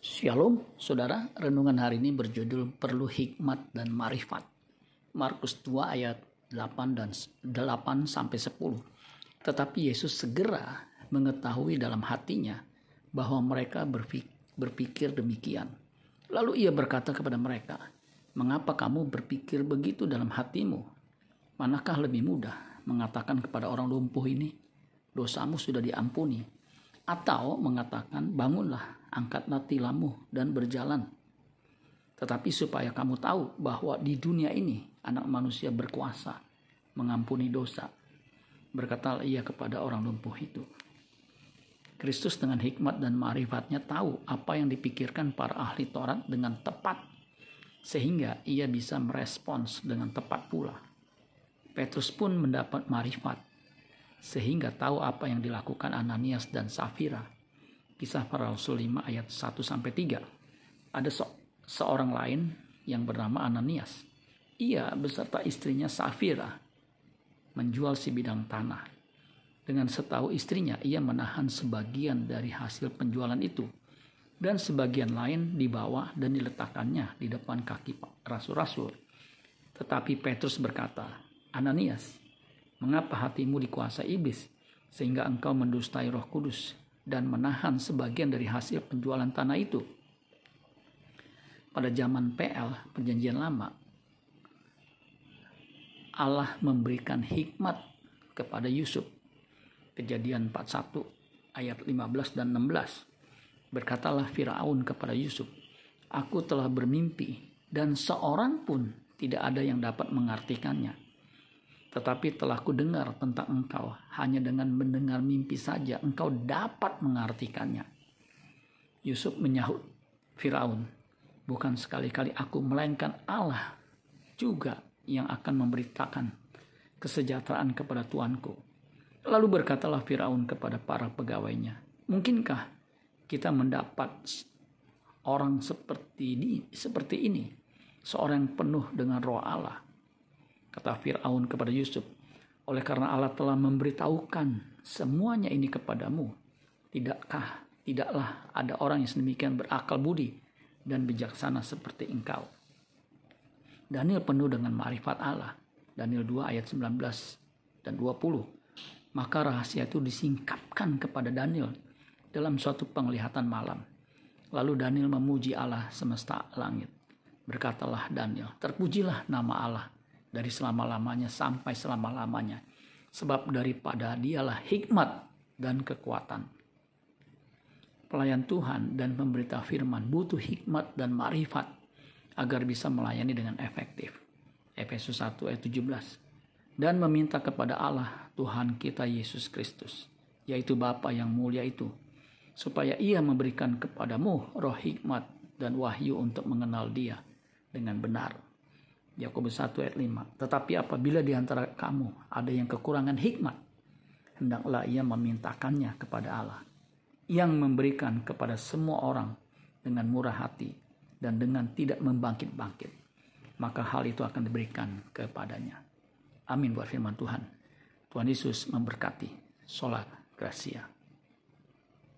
Shalom, saudara. Renungan hari ini berjudul Perlu Hikmat dan Marifat. Markus 2 ayat 8 dan 8 sampai 10. Tetapi Yesus segera mengetahui dalam hatinya bahwa mereka berpikir demikian. Lalu ia berkata kepada mereka, "Mengapa kamu berpikir begitu dalam hatimu? Manakah lebih mudah mengatakan kepada orang lumpuh ini, dosamu sudah diampuni?" Atau mengatakan bangunlah, angkatlah tilammu dan berjalan. Tetapi supaya kamu tahu bahwa di dunia ini anak manusia berkuasa mengampuni dosa. Berkata ia kepada orang lumpuh itu. Kristus dengan hikmat dan marifatnya tahu apa yang dipikirkan para ahli Taurat dengan tepat. Sehingga ia bisa merespons dengan tepat pula. Petrus pun mendapat marifat sehingga tahu apa yang dilakukan Ananias dan Safira. Kisah para Rasul 5 ayat 1 sampai 3. Ada se seorang lain yang bernama Ananias. Ia beserta istrinya Safira menjual si bidang tanah. Dengan setahu istrinya, ia menahan sebagian dari hasil penjualan itu dan sebagian lain dibawa dan diletakkannya di depan kaki rasul-rasul. Tetapi Petrus berkata, Ananias, Mengapa hatimu dikuasai iblis sehingga engkau mendustai Roh Kudus dan menahan sebagian dari hasil penjualan tanah itu? Pada zaman PL, perjanjian lama, Allah memberikan hikmat kepada Yusuf. Kejadian 41 ayat 15 dan 16. Berkatalah Firaun kepada Yusuf, Aku telah bermimpi dan seorang pun tidak ada yang dapat mengartikannya tetapi telah ku dengar tentang engkau, hanya dengan mendengar mimpi saja engkau dapat mengartikannya. Yusuf menyahut Firaun, bukan sekali-kali aku melainkan Allah juga yang akan memberitakan kesejahteraan kepada tuanku. Lalu berkatalah Firaun kepada para pegawainya, mungkinkah kita mendapat orang seperti ini, seperti ini, seorang yang penuh dengan roh Allah, Kata Fir'aun kepada Yusuf, oleh karena Allah telah memberitahukan semuanya ini kepadamu, tidakkah tidaklah ada orang yang sedemikian berakal budi dan bijaksana seperti engkau. Daniel penuh dengan marifat Allah. Daniel 2 ayat 19 dan 20. Maka rahasia itu disingkapkan kepada Daniel dalam suatu penglihatan malam. Lalu Daniel memuji Allah semesta langit. Berkatalah Daniel, terpujilah nama Allah dari selama-lamanya sampai selama-lamanya. Sebab daripada dialah hikmat dan kekuatan. Pelayan Tuhan dan pemberita firman butuh hikmat dan marifat agar bisa melayani dengan efektif. Efesus 1 ayat 17. Dan meminta kepada Allah Tuhan kita Yesus Kristus, yaitu Bapa yang mulia itu, supaya ia memberikan kepadamu roh hikmat dan wahyu untuk mengenal dia dengan benar Yakobus 1 ayat 5. Tetapi apabila di antara kamu ada yang kekurangan hikmat, hendaklah ia memintakannya kepada Allah yang memberikan kepada semua orang dengan murah hati dan dengan tidak membangkit-bangkit. Maka hal itu akan diberikan kepadanya. Amin buat firman Tuhan. Tuhan Yesus memberkati. Solat Gracia.